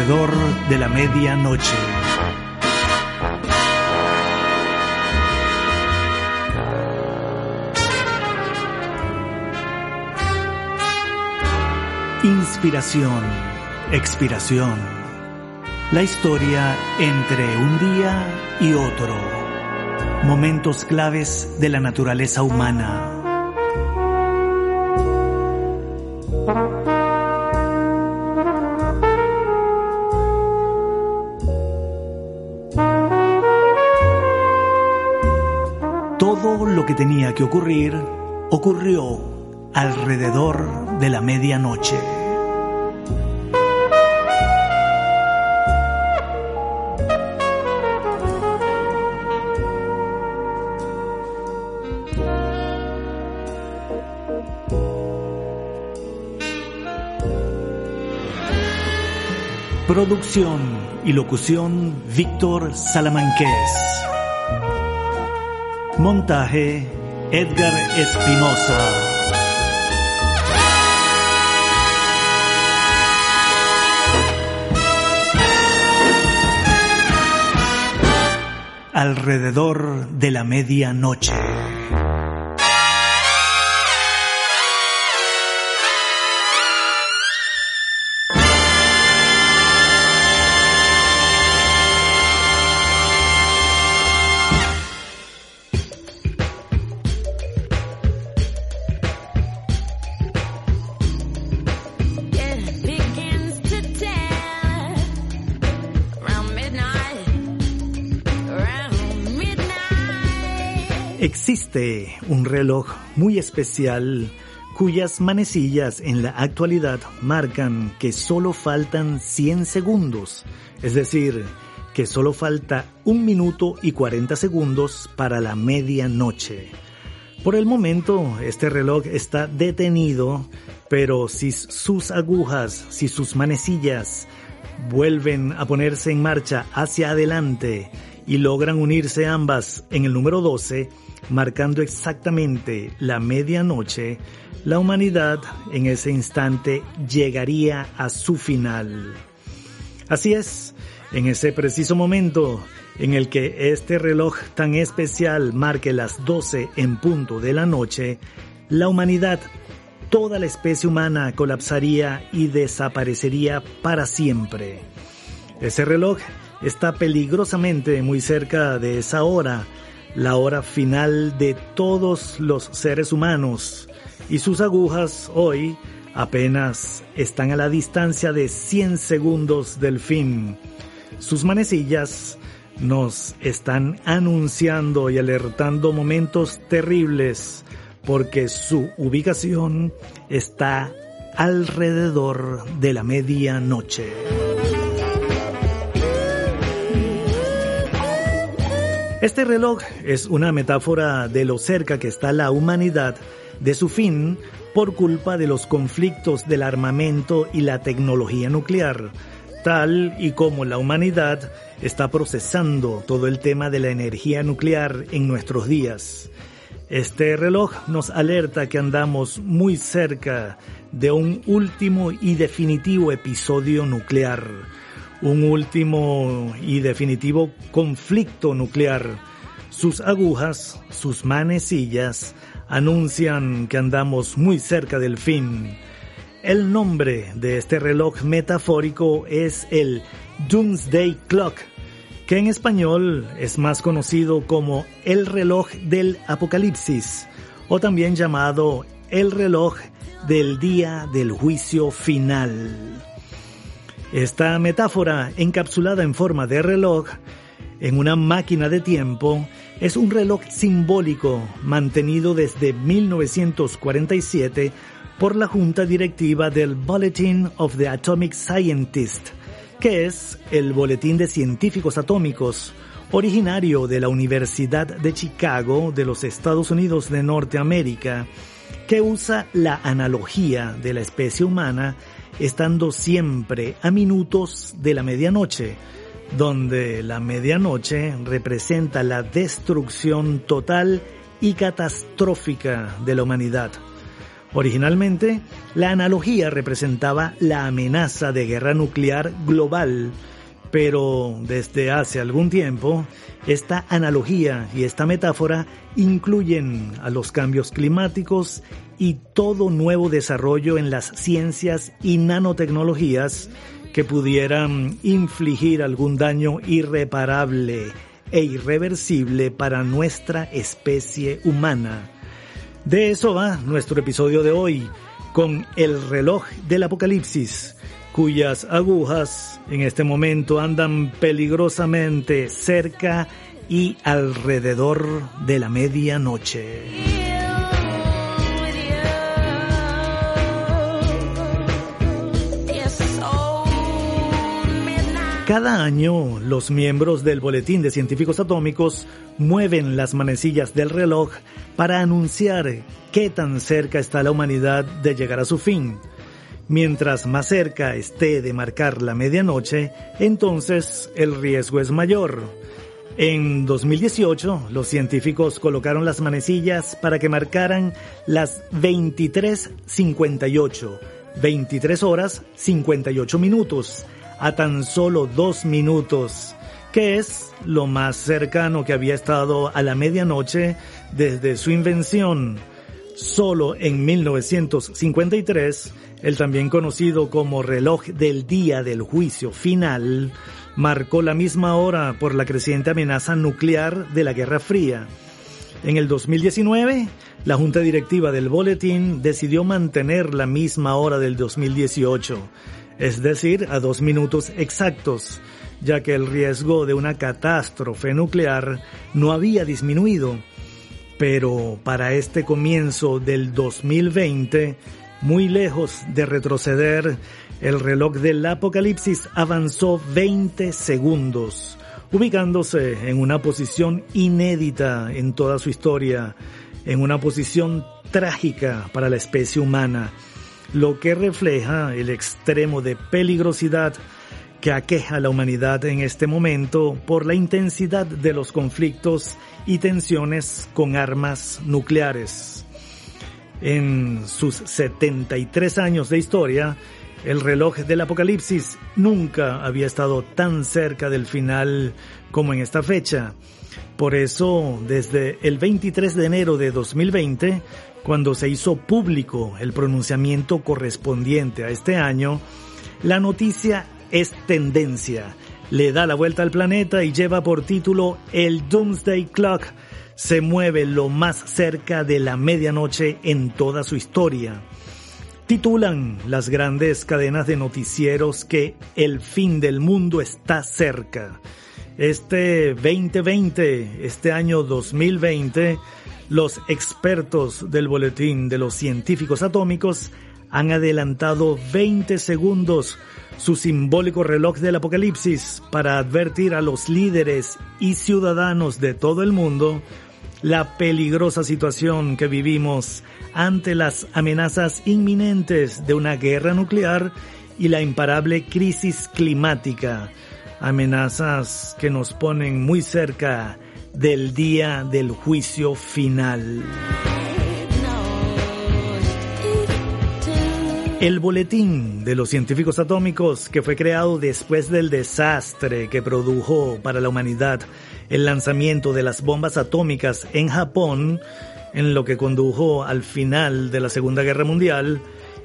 alrededor de la medianoche. Inspiración, expiración. La historia entre un día y otro. Momentos claves de la naturaleza humana. Que ocurrir ocurrió alrededor de la medianoche. Producción y locución Víctor Salamanqués. Montaje Edgar Espinosa. Alrededor de la medianoche. Existe un reloj muy especial cuyas manecillas en la actualidad marcan que solo faltan 100 segundos, es decir, que solo falta un minuto y 40 segundos para la medianoche. Por el momento, este reloj está detenido, pero si sus agujas, si sus manecillas vuelven a ponerse en marcha hacia adelante y logran unirse ambas en el número 12, marcando exactamente la medianoche, la humanidad en ese instante llegaría a su final. Así es, en ese preciso momento en el que este reloj tan especial marque las 12 en punto de la noche, la humanidad, toda la especie humana colapsaría y desaparecería para siempre. Ese reloj está peligrosamente muy cerca de esa hora, la hora final de todos los seres humanos, y sus agujas hoy apenas están a la distancia de 100 segundos del fin. Sus manecillas nos están anunciando y alertando momentos terribles porque su ubicación está alrededor de la medianoche. Este reloj es una metáfora de lo cerca que está la humanidad de su fin por culpa de los conflictos del armamento y la tecnología nuclear, tal y como la humanidad está procesando todo el tema de la energía nuclear en nuestros días. Este reloj nos alerta que andamos muy cerca de un último y definitivo episodio nuclear un último y definitivo conflicto nuclear. Sus agujas, sus manecillas, anuncian que andamos muy cerca del fin. El nombre de este reloj metafórico es el Doomsday Clock, que en español es más conocido como el reloj del apocalipsis, o también llamado el reloj del día del juicio final. Esta metáfora, encapsulada en forma de reloj, en una máquina de tiempo, es un reloj simbólico mantenido desde 1947 por la Junta Directiva del Bulletin of the Atomic Scientist, que es el Boletín de Científicos Atómicos, originario de la Universidad de Chicago de los Estados Unidos de Norteamérica, que usa la analogía de la especie humana estando siempre a minutos de la medianoche, donde la medianoche representa la destrucción total y catastrófica de la humanidad. Originalmente, La analogía representaba la amenaza de guerra nuclear global, pero desde hace algún tiempo esta analogía y esta metáfora incluyen a los cambios climáticos y todo nuevo desarrollo en las ciencias y nanotecnologías que pudieran infligir algún daño irreparable e irreversible para nuestra especie humana. De eso va nuestro episodio de hoy, con el reloj del apocalipsis, cuyas agujas en este momento andan peligrosamente cerca y alrededor de la medianoche. Cada año, los miembros del Boletín de Científicos Atómicos mueven las manecillas del reloj para anunciar qué tan cerca está la humanidad de llegar a su fin. Mientras más cerca esté de marcar la medianoche, entonces el riesgo es mayor. En 2018, los científicos colocaron las manecillas para que marcaran las 23.58, 23 horas 58 minutos a tan solo dos minutos, que es lo más cercano que había estado a la medianoche desde su invención. Solo en 1953, el también conocido como reloj del día del juicio final, marcó la misma hora por la creciente amenaza nuclear de la Guerra Fría. En el 2019, la Junta Directiva del Boletín decidió mantener la misma hora del 2018 es decir, a dos minutos exactos, ya que el riesgo de una catástrofe nuclear no había disminuido. Pero para este comienzo del 2020, muy lejos de retroceder, el reloj del apocalipsis avanzó 20 segundos, ubicándose en una posición inédita en toda su historia, en una posición trágica para la especie humana lo que refleja el extremo de peligrosidad que aqueja a la humanidad en este momento por la intensidad de los conflictos y tensiones con armas nucleares. En sus 73 años de historia, el reloj del apocalipsis nunca había estado tan cerca del final como en esta fecha. Por eso, desde el 23 de enero de 2020, cuando se hizo público el pronunciamiento correspondiente a este año, la noticia es tendencia, le da la vuelta al planeta y lleva por título El Doomsday Clock se mueve lo más cerca de la medianoche en toda su historia. Titulan las grandes cadenas de noticieros que el fin del mundo está cerca. Este 2020, este año 2020, los expertos del Boletín de los Científicos Atómicos han adelantado 20 segundos su simbólico reloj del apocalipsis para advertir a los líderes y ciudadanos de todo el mundo la peligrosa situación que vivimos ante las amenazas inminentes de una guerra nuclear y la imparable crisis climática, amenazas que nos ponen muy cerca del día del juicio final. El boletín de los científicos atómicos que fue creado después del desastre que produjo para la humanidad el lanzamiento de las bombas atómicas en Japón, en lo que condujo al final de la Segunda Guerra Mundial,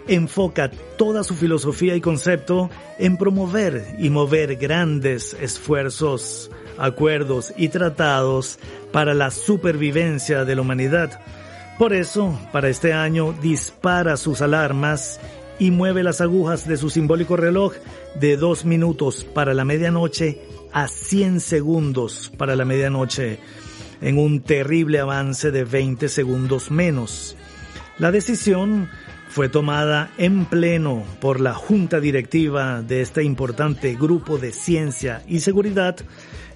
enfoca toda su filosofía y concepto en promover y mover grandes esfuerzos acuerdos y tratados para la supervivencia de la humanidad. Por eso, para este año, dispara sus alarmas y mueve las agujas de su simbólico reloj de dos minutos para la medianoche a 100 segundos para la medianoche, en un terrible avance de 20 segundos menos. La decisión fue tomada en pleno por la junta directiva de este importante grupo de ciencia y seguridad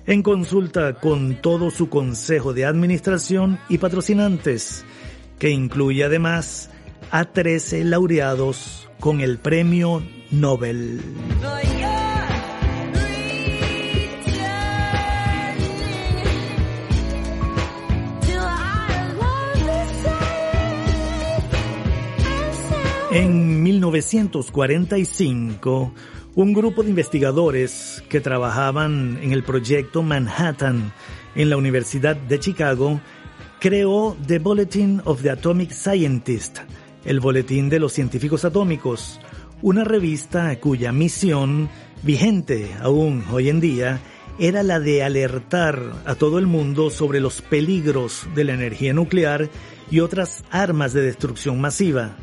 en consulta con todo su consejo de administración y patrocinantes, que incluye además a 13 laureados con el premio Nobel. En 1945, un grupo de investigadores que trabajaban en el proyecto Manhattan en la Universidad de Chicago creó The Bulletin of the Atomic Scientist, el Boletín de los Científicos Atómicos, una revista cuya misión, vigente aún hoy en día, era la de alertar a todo el mundo sobre los peligros de la energía nuclear y otras armas de destrucción masiva.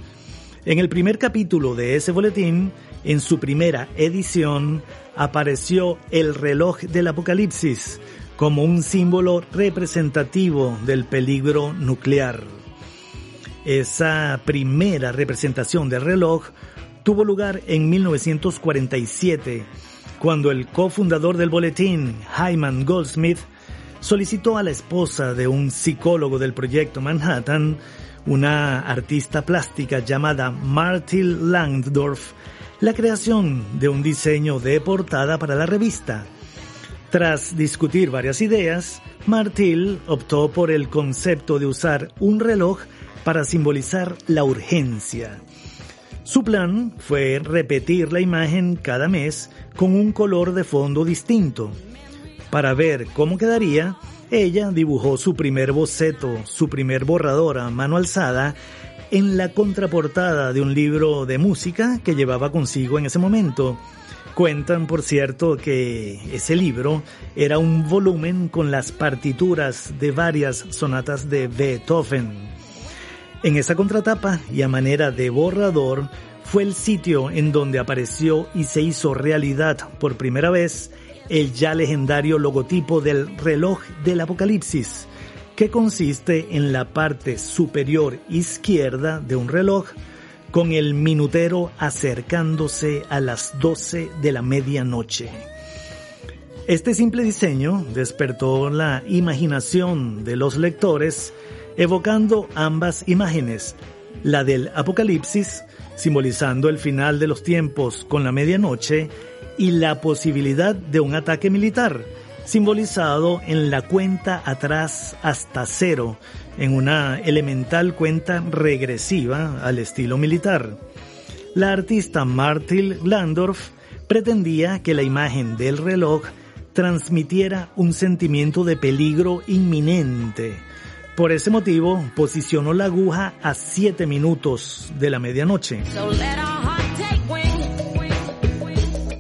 En el primer capítulo de ese boletín, en su primera edición, apareció el reloj del apocalipsis como un símbolo representativo del peligro nuclear. Esa primera representación del reloj tuvo lugar en 1947, cuando el cofundador del boletín, Hyman Goldsmith, solicitó a la esposa de un psicólogo del proyecto Manhattan una artista plástica llamada Martil Langdorf, la creación de un diseño de portada para la revista. Tras discutir varias ideas, Martil optó por el concepto de usar un reloj para simbolizar la urgencia. Su plan fue repetir la imagen cada mes con un color de fondo distinto. Para ver cómo quedaría, ella dibujó su primer boceto, su primer borrador a mano alzada, en la contraportada de un libro de música que llevaba consigo en ese momento. Cuentan, por cierto, que ese libro era un volumen con las partituras de varias sonatas de Beethoven. En esa contratapa y a manera de borrador fue el sitio en donde apareció y se hizo realidad por primera vez el ya legendario logotipo del reloj del apocalipsis, que consiste en la parte superior izquierda de un reloj con el minutero acercándose a las 12 de la medianoche. Este simple diseño despertó la imaginación de los lectores evocando ambas imágenes, la del apocalipsis, simbolizando el final de los tiempos con la medianoche, y la posibilidad de un ataque militar, simbolizado en la cuenta atrás hasta cero, en una elemental cuenta regresiva al estilo militar. La artista Martil Landorf pretendía que la imagen del reloj transmitiera un sentimiento de peligro inminente. Por ese motivo, posicionó la aguja a 7 minutos de la medianoche.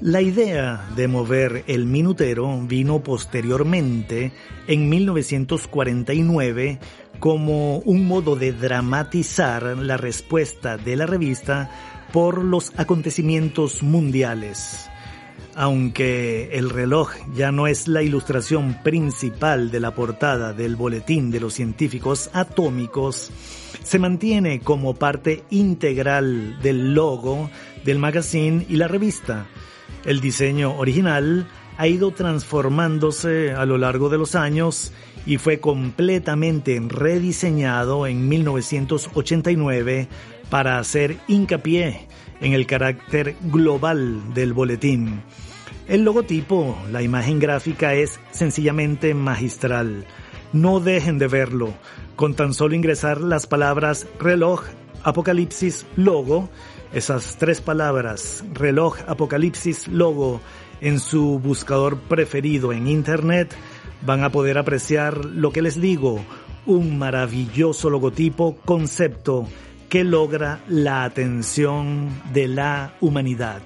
La idea de mover el minutero vino posteriormente, en 1949, como un modo de dramatizar la respuesta de la revista por los acontecimientos mundiales. Aunque el reloj ya no es la ilustración principal de la portada del Boletín de los Científicos Atómicos, se mantiene como parte integral del logo del magazine y la revista, el diseño original ha ido transformándose a lo largo de los años y fue completamente rediseñado en 1989 para hacer hincapié en el carácter global del boletín. El logotipo, la imagen gráfica es sencillamente magistral. No dejen de verlo. Con tan solo ingresar las palabras reloj, apocalipsis, logo, esas tres palabras, reloj, apocalipsis, logo, en su buscador preferido en Internet, van a poder apreciar lo que les digo, un maravilloso logotipo, concepto que logra la atención de la humanidad.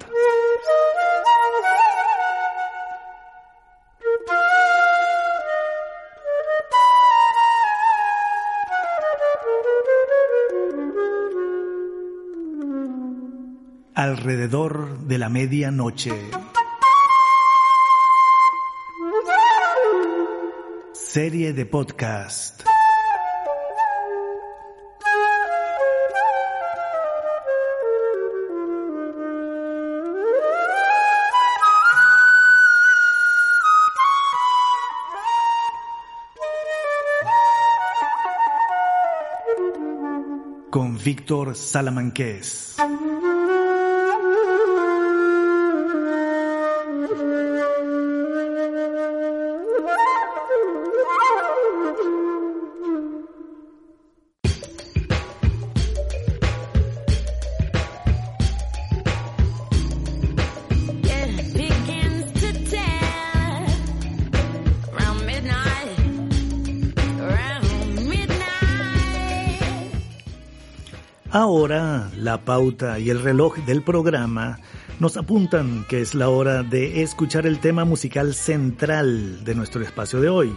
Alrededor de la medianoche. Serie de podcast. Con Víctor Salamanqués. Ahora la pauta y el reloj del programa nos apuntan que es la hora de escuchar el tema musical central de nuestro espacio de hoy.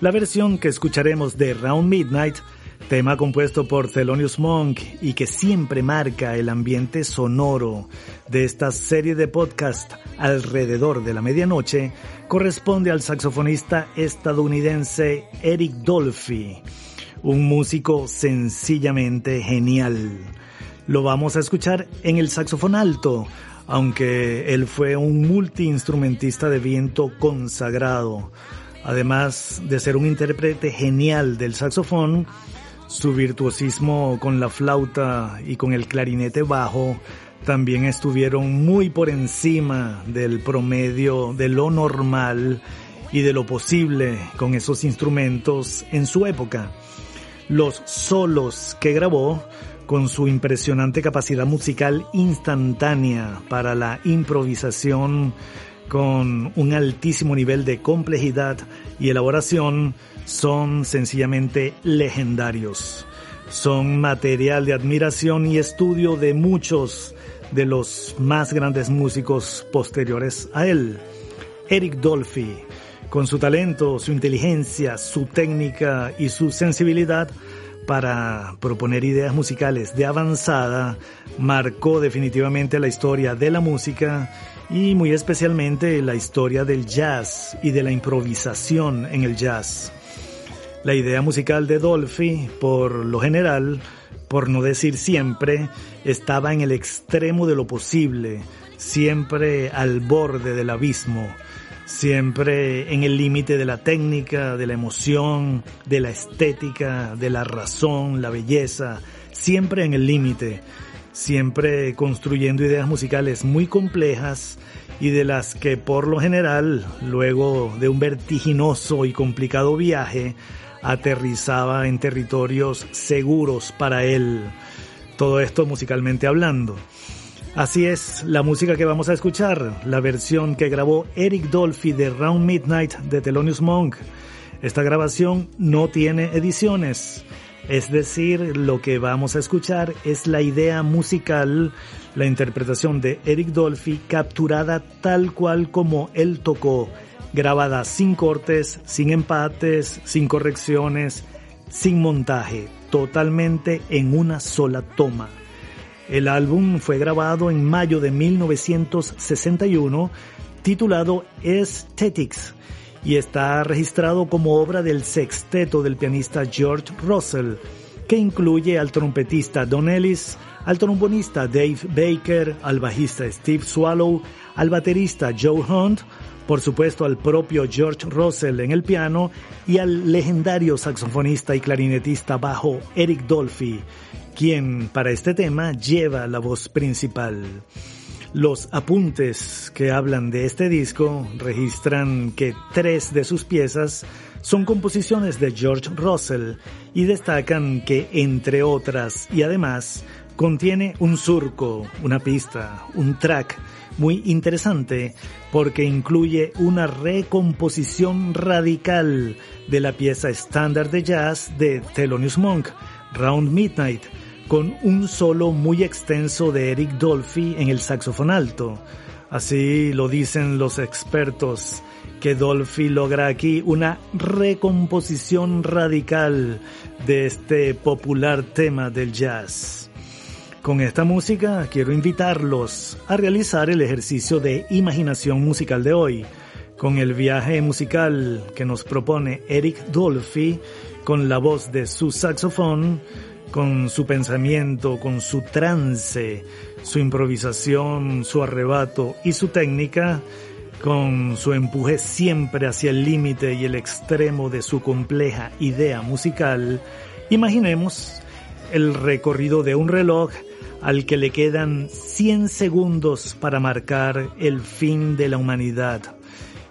La versión que escucharemos de Round Midnight, tema compuesto por Thelonious Monk y que siempre marca el ambiente sonoro de esta serie de podcast alrededor de la medianoche, corresponde al saxofonista estadounidense Eric Dolphy un músico sencillamente genial. Lo vamos a escuchar en el saxofón alto, aunque él fue un multiinstrumentista de viento consagrado. Además de ser un intérprete genial del saxofón, su virtuosismo con la flauta y con el clarinete bajo también estuvieron muy por encima del promedio de lo normal y de lo posible con esos instrumentos en su época los solos que grabó con su impresionante capacidad musical instantánea para la improvisación con un altísimo nivel de complejidad y elaboración son sencillamente legendarios. Son material de admiración y estudio de muchos de los más grandes músicos posteriores a él. Eric Dolphy, con su talento, su inteligencia, su técnica y su sensibilidad para proponer ideas musicales de avanzada, marcó definitivamente la historia de la música y muy especialmente la historia del jazz y de la improvisación en el jazz. La idea musical de Dolphy, por lo general, por no decir siempre, estaba en el extremo de lo posible, siempre al borde del abismo siempre en el límite de la técnica, de la emoción, de la estética, de la razón, la belleza, siempre en el límite, siempre construyendo ideas musicales muy complejas y de las que por lo general, luego de un vertiginoso y complicado viaje, aterrizaba en territorios seguros para él. Todo esto musicalmente hablando. Así es, la música que vamos a escuchar, la versión que grabó Eric Dolphy de Round Midnight de Thelonious Monk. Esta grabación no tiene ediciones, es decir, lo que vamos a escuchar es la idea musical, la interpretación de Eric Dolphy capturada tal cual como él tocó, grabada sin cortes, sin empates, sin correcciones, sin montaje, totalmente en una sola toma. El álbum fue grabado en mayo de 1961, titulado Aesthetics, y está registrado como obra del sexteto del pianista George Russell, que incluye al trompetista Don Ellis, al trombonista Dave Baker, al bajista Steve Swallow, al baterista Joe Hunt, por supuesto al propio George Russell en el piano y al legendario saxofonista y clarinetista bajo Eric Dolphy, quien para este tema lleva la voz principal. Los apuntes que hablan de este disco registran que tres de sus piezas son composiciones de George Russell y destacan que, entre otras y además, contiene un surco, una pista, un track muy interesante porque incluye una recomposición radical de la pieza estándar de jazz de Thelonious Monk, Round Midnight, con un solo muy extenso de Eric Dolphy en el saxofón alto. Así lo dicen los expertos, que Dolphy logra aquí una recomposición radical de este popular tema del jazz. Con esta música quiero invitarlos a realizar el ejercicio de imaginación musical de hoy, con el viaje musical que nos propone Eric Dolphy, con la voz de su saxofón, con su pensamiento, con su trance, su improvisación, su arrebato y su técnica, con su empuje siempre hacia el límite y el extremo de su compleja idea musical, imaginemos el recorrido de un reloj al que le quedan 100 segundos para marcar el fin de la humanidad.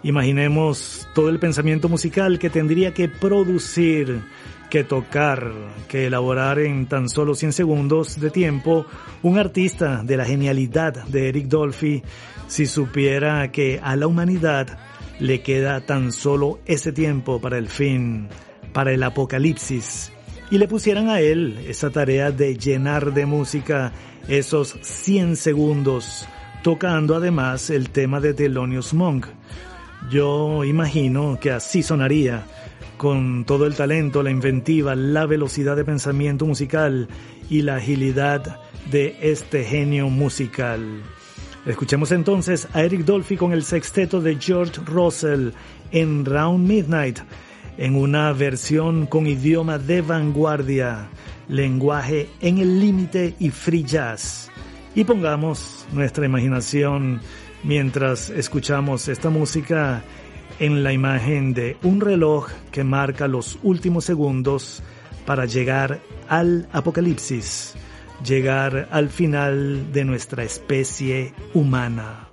Imaginemos todo el pensamiento musical que tendría que producir que tocar, que elaborar en tan solo 100 segundos de tiempo un artista de la genialidad de Eric Dolphy si supiera que a la humanidad le queda tan solo ese tiempo para el fin, para el apocalipsis y le pusieran a él esa tarea de llenar de música esos 100 segundos, tocando además el tema de Thelonious Monk. Yo imagino que así sonaría, con todo el talento, la inventiva, la velocidad de pensamiento musical y la agilidad de este genio musical. Escuchemos entonces a Eric Dolphy con el sexteto de George Russell en Round Midnight, en una versión con idioma de vanguardia, lenguaje en el límite y free jazz. Y pongamos nuestra imaginación mientras escuchamos esta música en la imagen de un reloj que marca los últimos segundos para llegar al apocalipsis llegar al final de nuestra especie humana.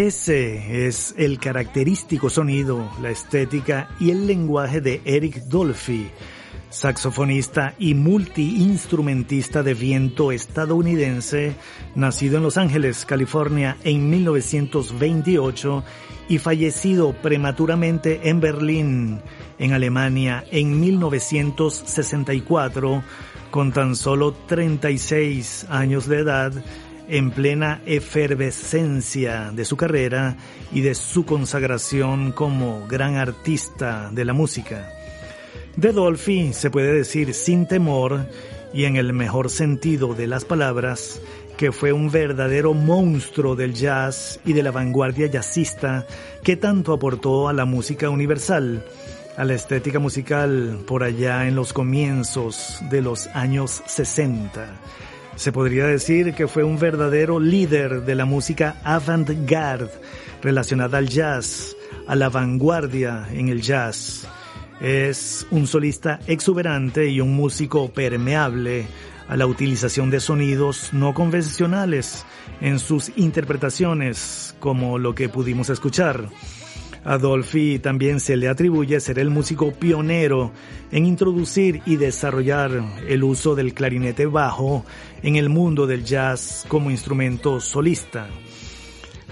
Ese es el característico sonido, la estética y el lenguaje de Eric Dolphy, saxofonista y multiinstrumentista de viento estadounidense, nacido en Los Ángeles, California en 1928 y fallecido prematuramente en Berlín, en Alemania, en 1964, con tan solo 36 años de edad en plena efervescencia de su carrera y de su consagración como gran artista de la música. De Dolphy se puede decir sin temor y en el mejor sentido de las palabras que fue un verdadero monstruo del jazz y de la vanguardia jazzista que tanto aportó a la música universal, a la estética musical por allá en los comienzos de los años 60 se podría decir que fue un verdadero líder de la música avant-garde relacionada al jazz, a la vanguardia en el jazz. Es un solista exuberante y un músico permeable a la utilización de sonidos no convencionales en sus interpretaciones, como lo que pudimos escuchar. Adolfi también se le atribuye ser el músico pionero en introducir y desarrollar el uso del clarinete bajo en el mundo del jazz como instrumento solista.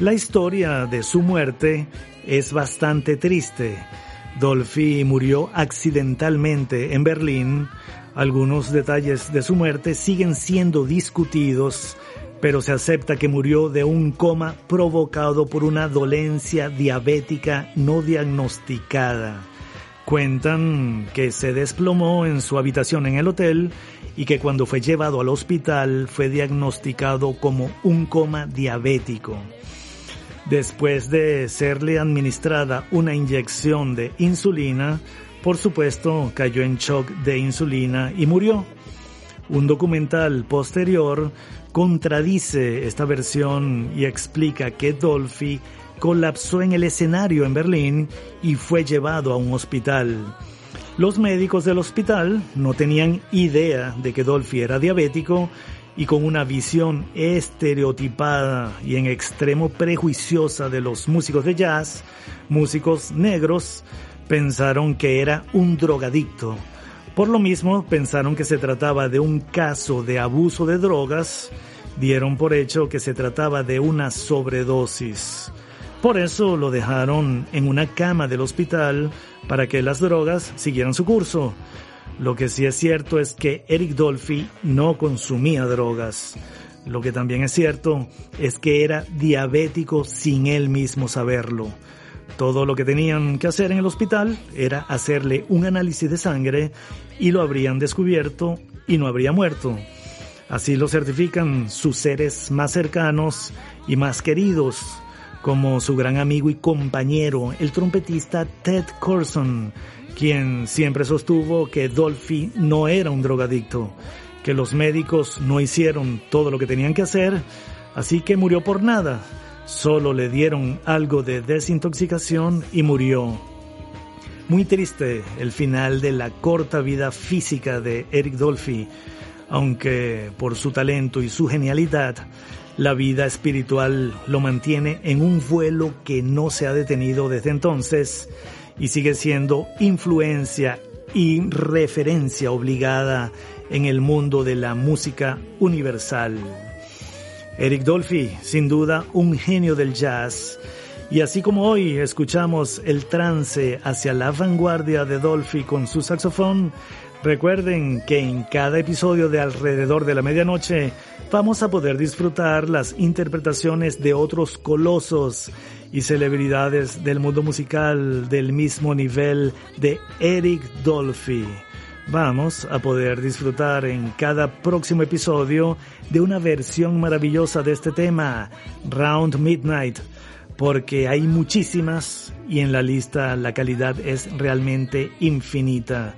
La historia de su muerte es bastante triste. Dolphy murió accidentalmente en Berlín. Algunos detalles de su muerte siguen siendo discutidos pero se acepta que murió de un coma provocado por una dolencia diabética no diagnosticada. Cuentan que se desplomó en su habitación en el hotel y que cuando fue llevado al hospital fue diagnosticado como un coma diabético. Después de serle administrada una inyección de insulina, por supuesto cayó en shock de insulina y murió. Un documental posterior contradice esta versión y explica que Dolphy colapsó en el escenario en Berlín y fue llevado a un hospital. Los médicos del hospital no tenían idea de que Dolphy era diabético y con una visión estereotipada y en extremo prejuiciosa de los músicos de jazz, músicos negros, pensaron que era un drogadicto por lo mismo, pensaron que se trataba de un caso de abuso de drogas, dieron por hecho que se trataba de una sobredosis. Por eso lo dejaron en una cama del hospital para que las drogas siguieran su curso. Lo que sí es cierto es que Eric Dolphy no consumía drogas. Lo que también es cierto es que era diabético sin él mismo saberlo. Todo lo que tenían que hacer en el hospital era hacerle un análisis de sangre y lo habrían descubierto y no habría muerto. Así lo certifican sus seres más cercanos y más queridos, como su gran amigo y compañero, el trompetista Ted Corson, quien siempre sostuvo que Dolphy no era un drogadicto, que los médicos no hicieron todo lo que tenían que hacer, así que murió por nada. Solo le dieron algo de desintoxicación y murió. Muy triste el final de la corta vida física de Eric Dolphy, aunque por su talento y su genialidad, la vida espiritual lo mantiene en un vuelo que no se ha detenido desde entonces y sigue siendo influencia y referencia obligada en el mundo de la música universal. Eric Dolphy, sin duda un genio del jazz, y así como hoy escuchamos el trance hacia la vanguardia de Dolphy con su saxofón, recuerden que en cada episodio de Alrededor de la Medianoche vamos a poder disfrutar las interpretaciones de otros colosos y celebridades del mundo musical del mismo nivel de Eric Dolphy. Vamos a poder disfrutar en cada próximo episodio de una versión maravillosa de este tema, Round Midnight porque hay muchísimas y en la lista la calidad es realmente infinita,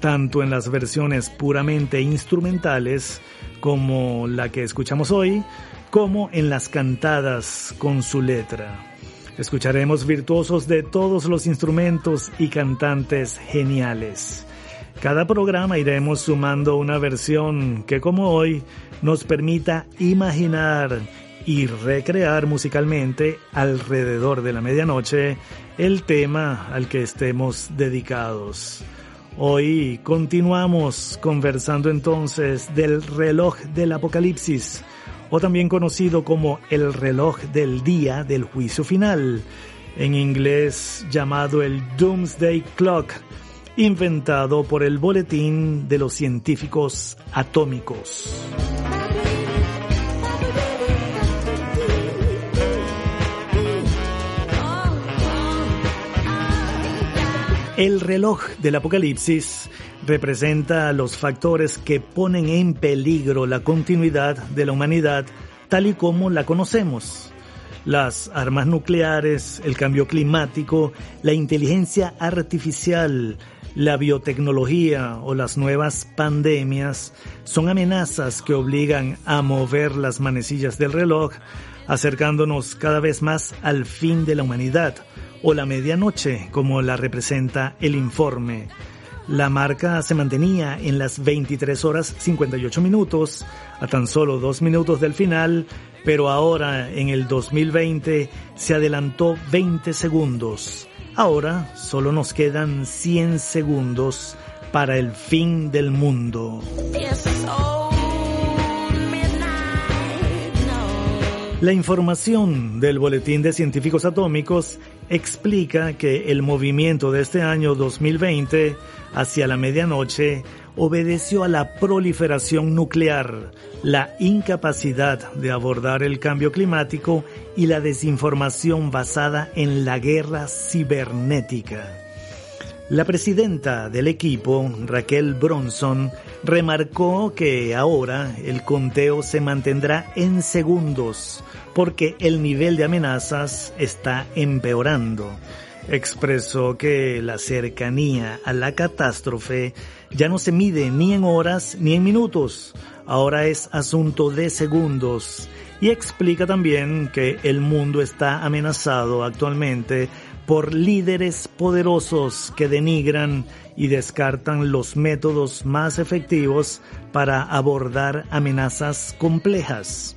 tanto en las versiones puramente instrumentales como la que escuchamos hoy, como en las cantadas con su letra. Escucharemos virtuosos de todos los instrumentos y cantantes geniales. Cada programa iremos sumando una versión que como hoy nos permita imaginar y recrear musicalmente alrededor de la medianoche el tema al que estemos dedicados. Hoy continuamos conversando entonces del reloj del Apocalipsis, o también conocido como el reloj del día del juicio final, en inglés llamado el Doomsday Clock, inventado por el Boletín de los Científicos Atómicos. El reloj del Apocalipsis representa los factores que ponen en peligro la continuidad de la humanidad tal y como la conocemos. Las armas nucleares, el cambio climático, la inteligencia artificial, la biotecnología o las nuevas pandemias son amenazas que obligan a mover las manecillas del reloj, acercándonos cada vez más al fin de la humanidad o la medianoche, como la representa el informe. La marca se mantenía en las 23 horas 58 minutos, a tan solo dos minutos del final, pero ahora en el 2020 se adelantó 20 segundos. Ahora solo nos quedan 100 segundos para el fin del mundo. La información del Boletín de Científicos Atómicos explica que el movimiento de este año 2020 hacia la medianoche obedeció a la proliferación nuclear, la incapacidad de abordar el cambio climático y la desinformación basada en la guerra cibernética. La presidenta del equipo, Raquel Bronson, remarcó que ahora el conteo se mantendrá en segundos porque el nivel de amenazas está empeorando. Expresó que la cercanía a la catástrofe ya no se mide ni en horas ni en minutos, ahora es asunto de segundos. Y explica también que el mundo está amenazado actualmente por líderes poderosos que denigran y descartan los métodos más efectivos para abordar amenazas complejas.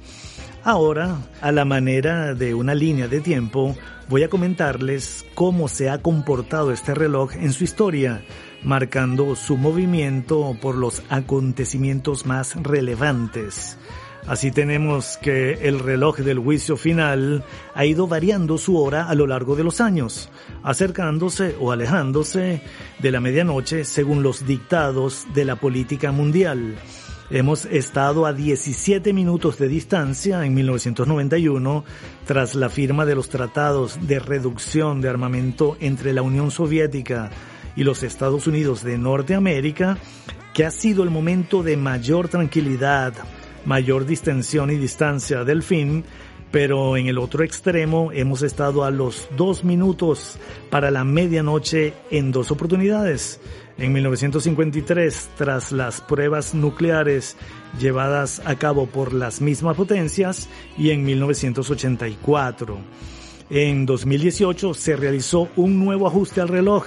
Ahora, a la manera de una línea de tiempo, voy a comentarles cómo se ha comportado este reloj en su historia, marcando su movimiento por los acontecimientos más relevantes. Así tenemos que el reloj del juicio final ha ido variando su hora a lo largo de los años, acercándose o alejándose de la medianoche según los dictados de la política mundial. Hemos estado a 17 minutos de distancia en 1991 tras la firma de los tratados de reducción de armamento entre la Unión Soviética y los Estados Unidos de Norteamérica, que ha sido el momento de mayor tranquilidad, mayor distensión y distancia del fin, pero en el otro extremo hemos estado a los dos minutos para la medianoche en dos oportunidades. En 1953, tras las pruebas nucleares llevadas a cabo por las mismas potencias, y en 1984. En 2018 se realizó un nuevo ajuste al reloj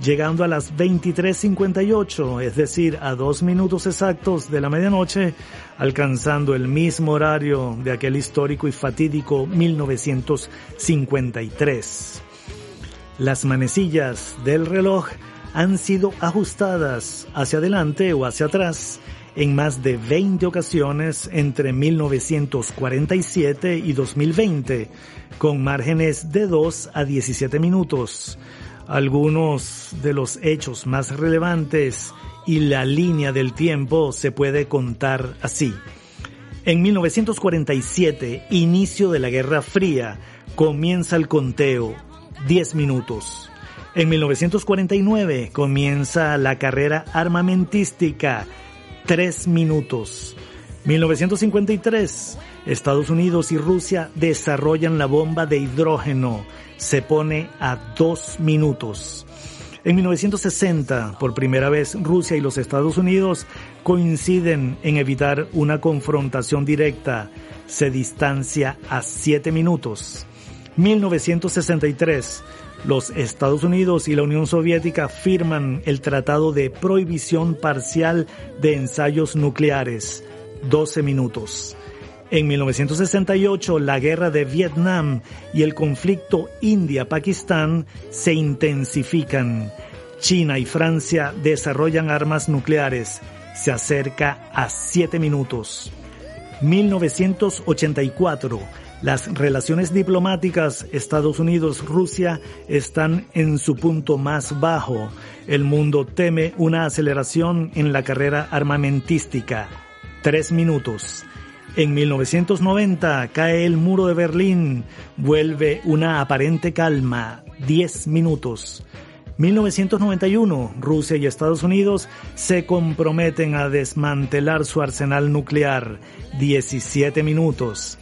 llegando a las 23.58, es decir, a dos minutos exactos de la medianoche, alcanzando el mismo horario de aquel histórico y fatídico 1953. Las manecillas del reloj han sido ajustadas hacia adelante o hacia atrás en más de 20 ocasiones entre 1947 y 2020, con márgenes de 2 a 17 minutos algunos de los hechos más relevantes y la línea del tiempo se puede contar así. En 1947, inicio de la Guerra Fría, comienza el conteo, 10 minutos. En 1949 comienza la carrera armamentística, 3 minutos. 1953, Estados Unidos y Rusia desarrollan la bomba de hidrógeno se pone a dos minutos. En 1960, por primera vez, Rusia y los Estados Unidos coinciden en evitar una confrontación directa. Se distancia a siete minutos. 1963, los Estados Unidos y la Unión Soviética firman el Tratado de Prohibición Parcial de Ensayos Nucleares. 12 minutos. En 1968, la guerra de Vietnam y el conflicto India-Pakistán se intensifican. China y Francia desarrollan armas nucleares. Se acerca a 7 minutos. 1984. Las relaciones diplomáticas Estados Unidos-Rusia están en su punto más bajo. El mundo teme una aceleración en la carrera armamentística. Tres minutos. En 1990 cae el muro de Berlín. Vuelve una aparente calma. Diez minutos. 1991, Rusia y Estados Unidos se comprometen a desmantelar su arsenal nuclear. 17 minutos.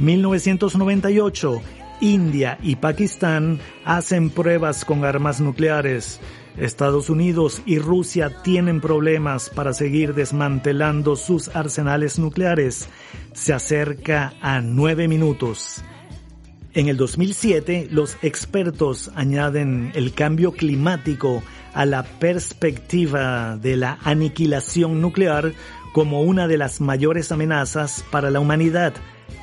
1998, India y Pakistán hacen pruebas con armas nucleares. Estados Unidos y Rusia tienen problemas para seguir desmantelando sus arsenales nucleares. Se acerca a nueve minutos. En el 2007, los expertos añaden el cambio climático a la perspectiva de la aniquilación nuclear como una de las mayores amenazas para la humanidad.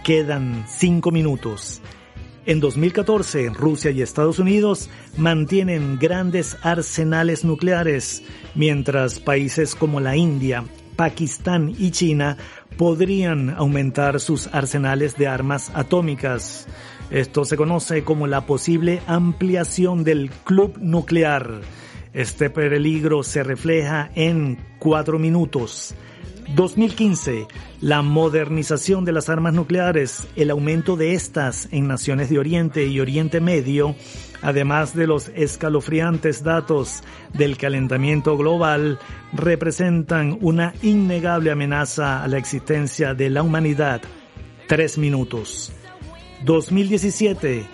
Quedan cinco minutos. En 2014, Rusia y Estados Unidos mantienen grandes arsenales nucleares, mientras países como la India, Pakistán y China podrían aumentar sus arsenales de armas atómicas. Esto se conoce como la posible ampliación del club nuclear. Este peligro se refleja en cuatro minutos. 2015. La modernización de las armas nucleares, el aumento de estas en naciones de Oriente y Oriente Medio, además de los escalofriantes datos del calentamiento global, representan una innegable amenaza a la existencia de la humanidad. Tres minutos. 2017.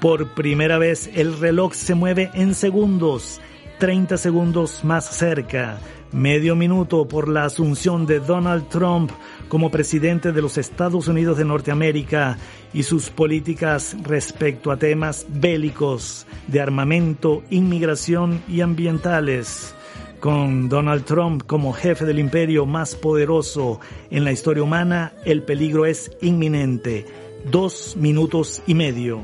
Por primera vez el reloj se mueve en segundos, 30 segundos más cerca, medio minuto por la asunción de Donald Trump como presidente de los Estados Unidos de Norteamérica y sus políticas respecto a temas bélicos, de armamento, inmigración y ambientales. Con Donald Trump como jefe del imperio más poderoso en la historia humana, el peligro es inminente dos minutos y medio.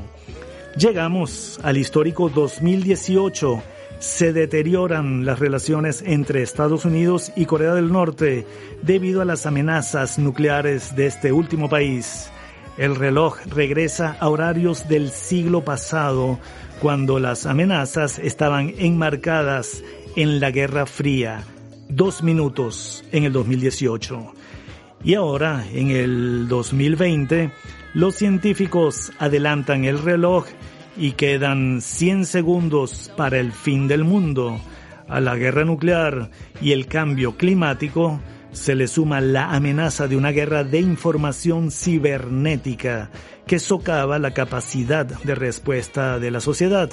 Llegamos al histórico 2018. Se deterioran las relaciones entre Estados Unidos y Corea del Norte debido a las amenazas nucleares de este último país. El reloj regresa a horarios del siglo pasado, cuando las amenazas estaban enmarcadas en la Guerra Fría. Dos minutos en el 2018. Y ahora, en el 2020, los científicos adelantan el reloj y quedan 100 segundos para el fin del mundo. A la guerra nuclear y el cambio climático se le suma la amenaza de una guerra de información cibernética que socava la capacidad de respuesta de la sociedad.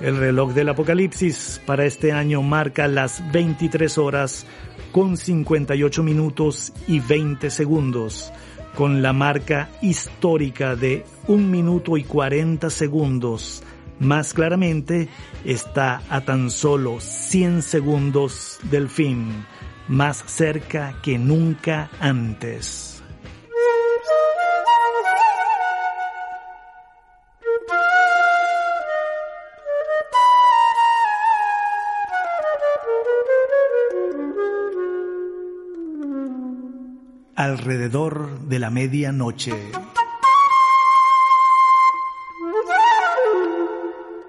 El reloj del apocalipsis para este año marca las 23 horas con 58 minutos y 20 segundos con la marca histórica de 1 minuto y 40 segundos. Más claramente, está a tan solo 100 segundos del fin, más cerca que nunca antes. Alrededor de la medianoche.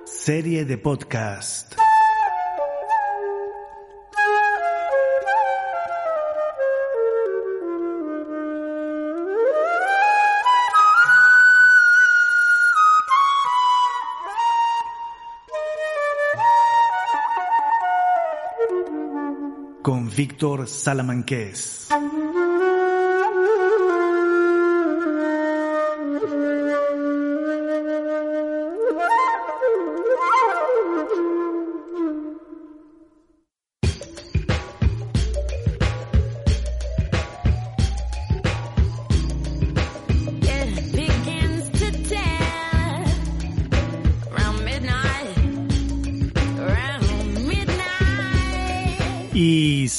Serie de podcast. Con Víctor Salamanqués.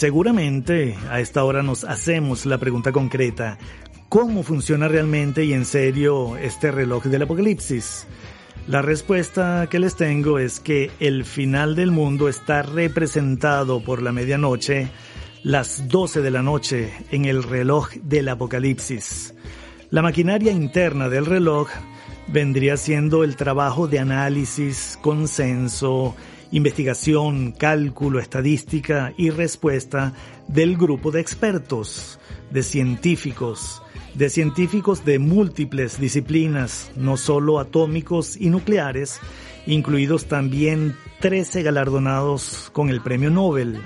Seguramente a esta hora nos hacemos la pregunta concreta, ¿Cómo funciona realmente y en serio este reloj del apocalipsis? La respuesta que les tengo es que el final del mundo está representado por la medianoche, las 12 de la noche, en el reloj del apocalipsis. La maquinaria interna del reloj vendría siendo el trabajo de análisis, consenso, investigación, cálculo, estadística y respuesta del grupo de expertos, de científicos, de científicos de múltiples disciplinas, no solo atómicos y nucleares, incluidos también 13 galardonados con el Premio Nobel.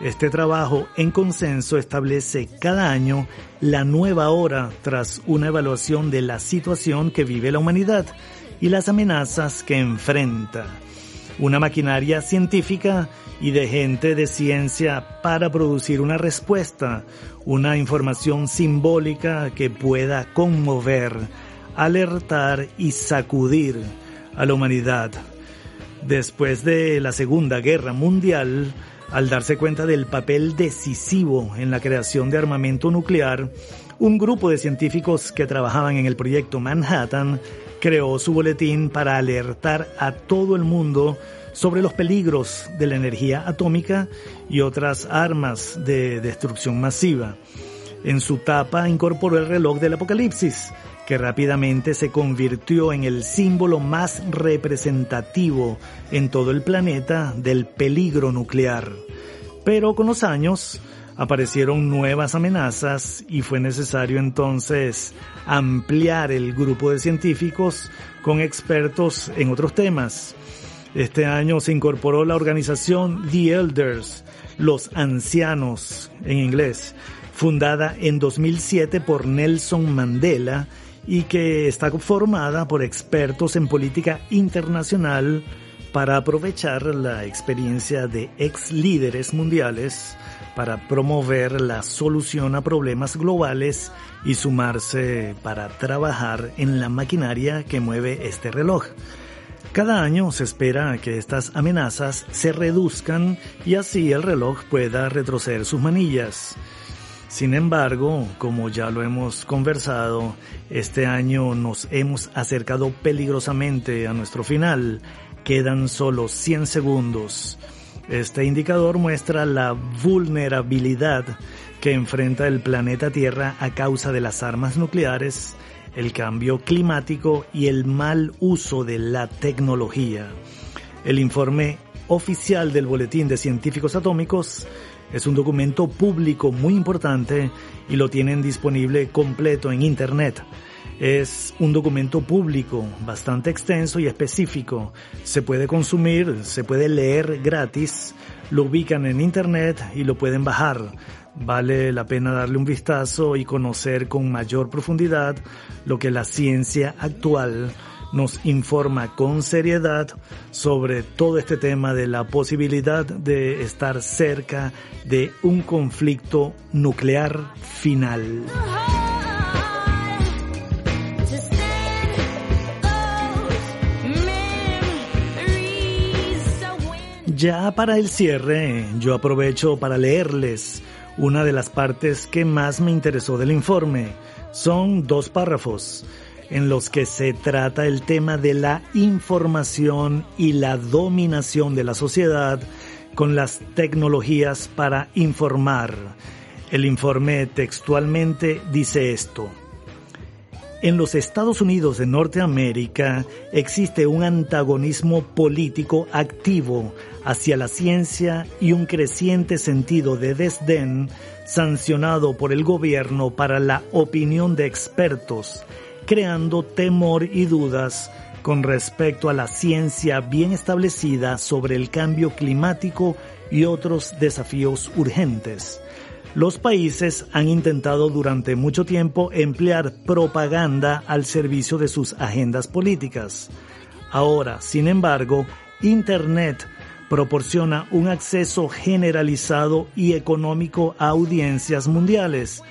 Este trabajo en consenso establece cada año la nueva hora tras una evaluación de la situación que vive la humanidad y las amenazas que enfrenta una maquinaria científica y de gente de ciencia para producir una respuesta, una información simbólica que pueda conmover, alertar y sacudir a la humanidad. Después de la Segunda Guerra Mundial, al darse cuenta del papel decisivo en la creación de armamento nuclear, un grupo de científicos que trabajaban en el proyecto Manhattan creó su boletín para alertar a todo el mundo sobre los peligros de la energía atómica y otras armas de destrucción masiva. En su tapa incorporó el reloj del apocalipsis, que rápidamente se convirtió en el símbolo más representativo en todo el planeta del peligro nuclear. Pero con los años, aparecieron nuevas amenazas y fue necesario entonces ampliar el grupo de científicos con expertos en otros temas. Este año se incorporó la organización The Elders, los ancianos en inglés, fundada en 2007 por Nelson Mandela y que está formada por expertos en política internacional para aprovechar la experiencia de ex líderes mundiales para promover la solución a problemas globales y sumarse para trabajar en la maquinaria que mueve este reloj. Cada año se espera que estas amenazas se reduzcan y así el reloj pueda retroceder sus manillas. Sin embargo, como ya lo hemos conversado, este año nos hemos acercado peligrosamente a nuestro final. Quedan solo 100 segundos. Este indicador muestra la vulnerabilidad que enfrenta el planeta Tierra a causa de las armas nucleares, el cambio climático y el mal uso de la tecnología. El informe oficial del Boletín de Científicos Atómicos es un documento público muy importante y lo tienen disponible completo en Internet. Es un documento público bastante extenso y específico. Se puede consumir, se puede leer gratis, lo ubican en internet y lo pueden bajar. Vale la pena darle un vistazo y conocer con mayor profundidad lo que la ciencia actual nos informa con seriedad sobre todo este tema de la posibilidad de estar cerca de un conflicto nuclear final. Ya para el cierre, yo aprovecho para leerles una de las partes que más me interesó del informe. Son dos párrafos en los que se trata el tema de la información y la dominación de la sociedad con las tecnologías para informar. El informe textualmente dice esto. En los Estados Unidos de Norteamérica existe un antagonismo político activo hacia la ciencia y un creciente sentido de desdén sancionado por el gobierno para la opinión de expertos, creando temor y dudas con respecto a la ciencia bien establecida sobre el cambio climático y otros desafíos urgentes. Los países han intentado durante mucho tiempo emplear propaganda al servicio de sus agendas políticas. Ahora, sin embargo, Internet proporciona un acceso generalizado y económico a audiencias mundiales,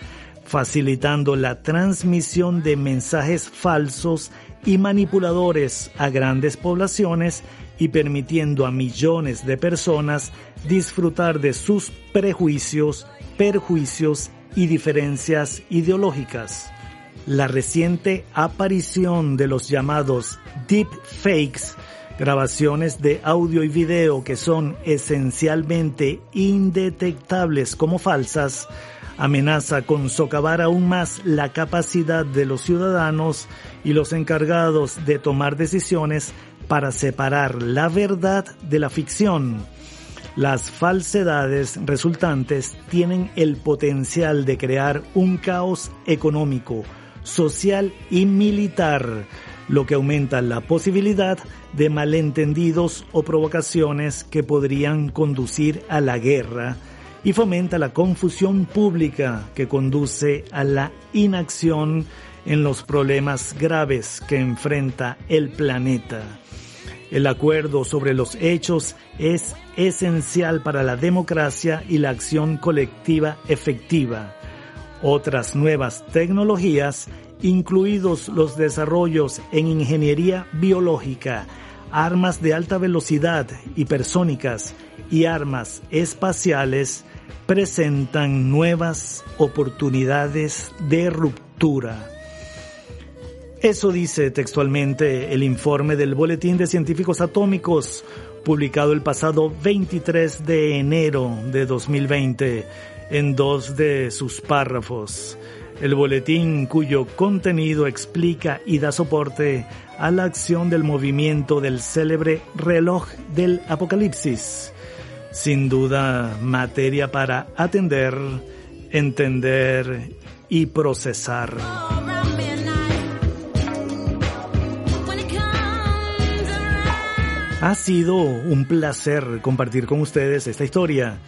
facilitando la transmisión de mensajes falsos y manipuladores a grandes poblaciones y permitiendo a millones de personas disfrutar de sus prejuicios, perjuicios y diferencias ideológicas. la reciente aparición de los llamados deep fakes, grabaciones de audio y video que son esencialmente indetectables como falsas, amenaza con socavar aún más la capacidad de los ciudadanos y los encargados de tomar decisiones para separar la verdad de la ficción. Las falsedades resultantes tienen el potencial de crear un caos económico, social y militar, lo que aumenta la posibilidad de malentendidos o provocaciones que podrían conducir a la guerra y fomenta la confusión pública que conduce a la inacción en los problemas graves que enfrenta el planeta. El acuerdo sobre los hechos es esencial para la democracia y la acción colectiva efectiva. Otras nuevas tecnologías, incluidos los desarrollos en ingeniería biológica, armas de alta velocidad hipersónicas y armas espaciales, presentan nuevas oportunidades de ruptura. Eso dice textualmente el informe del Boletín de Científicos Atómicos, publicado el pasado 23 de enero de 2020 en dos de sus párrafos. El boletín cuyo contenido explica y da soporte a la acción del movimiento del célebre reloj del apocalipsis. Sin duda, materia para atender, entender y procesar. Ha sido un placer compartir con ustedes esta historia.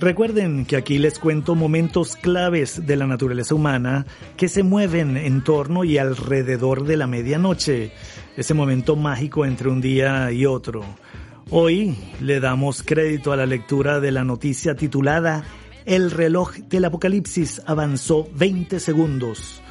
Recuerden que aquí les cuento momentos claves de la naturaleza humana que se mueven en torno y alrededor de la medianoche, ese momento mágico entre un día y otro. Hoy le damos crédito a la lectura de la noticia titulada El reloj del apocalipsis avanzó 20 segundos.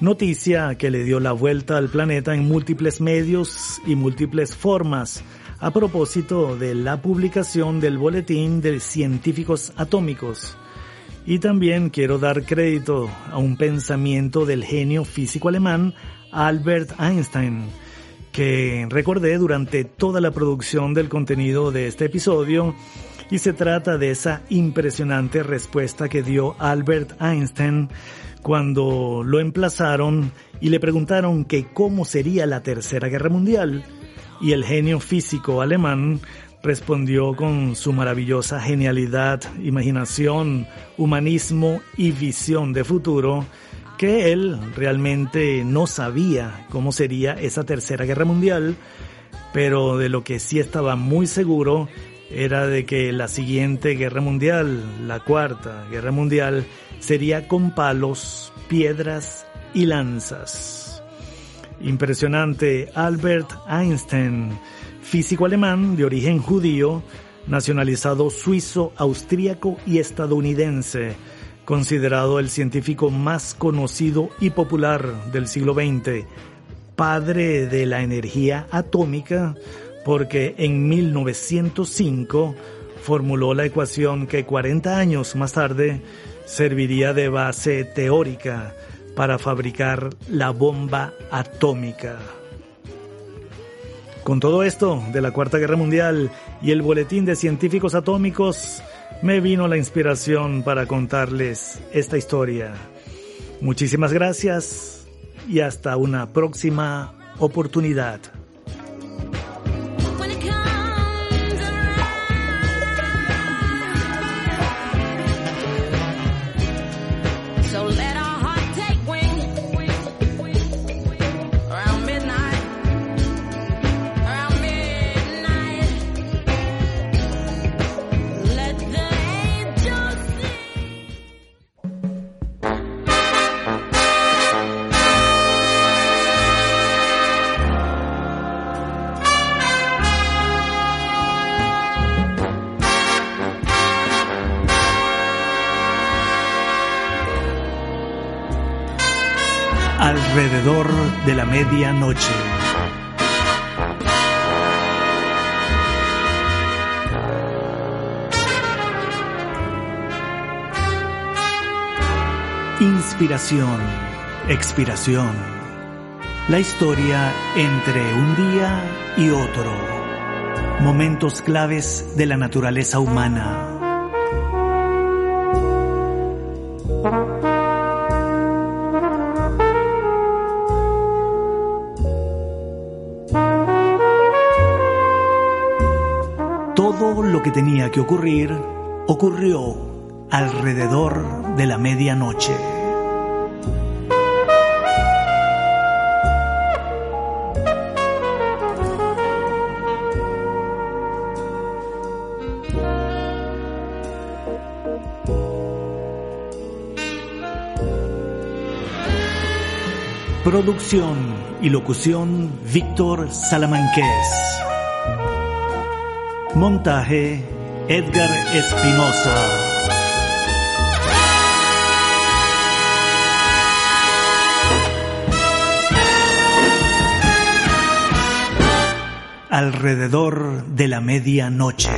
Noticia que le dio la vuelta al planeta en múltiples medios y múltiples formas a propósito de la publicación del Boletín de Científicos Atómicos. Y también quiero dar crédito a un pensamiento del genio físico alemán Albert Einstein, que recordé durante toda la producción del contenido de este episodio, y se trata de esa impresionante respuesta que dio Albert Einstein cuando lo emplazaron y le preguntaron que cómo sería la Tercera Guerra Mundial y el genio físico alemán respondió con su maravillosa genialidad, imaginación, humanismo y visión de futuro que él realmente no sabía cómo sería esa tercera guerra mundial, pero de lo que sí estaba muy seguro era de que la siguiente guerra mundial, la cuarta guerra mundial, sería con palos, piedras y lanzas. Impresionante. Albert Einstein, físico alemán de origen judío, nacionalizado suizo, austríaco y estadounidense, considerado el científico más conocido y popular del siglo XX, padre de la energía atómica, porque en 1905 formuló la ecuación que 40 años más tarde serviría de base teórica para fabricar la bomba atómica. Con todo esto de la Cuarta Guerra Mundial y el Boletín de Científicos Atómicos, me vino la inspiración para contarles esta historia. Muchísimas gracias y hasta una próxima oportunidad. Medianoche. Inspiración, expiración. La historia entre un día y otro. Momentos claves de la naturaleza humana. Lo que tenía que ocurrir ocurrió alrededor de la medianoche. Producción y locución Víctor Salamanqués. Montaje Edgar Espinosa. Alrededor de la medianoche.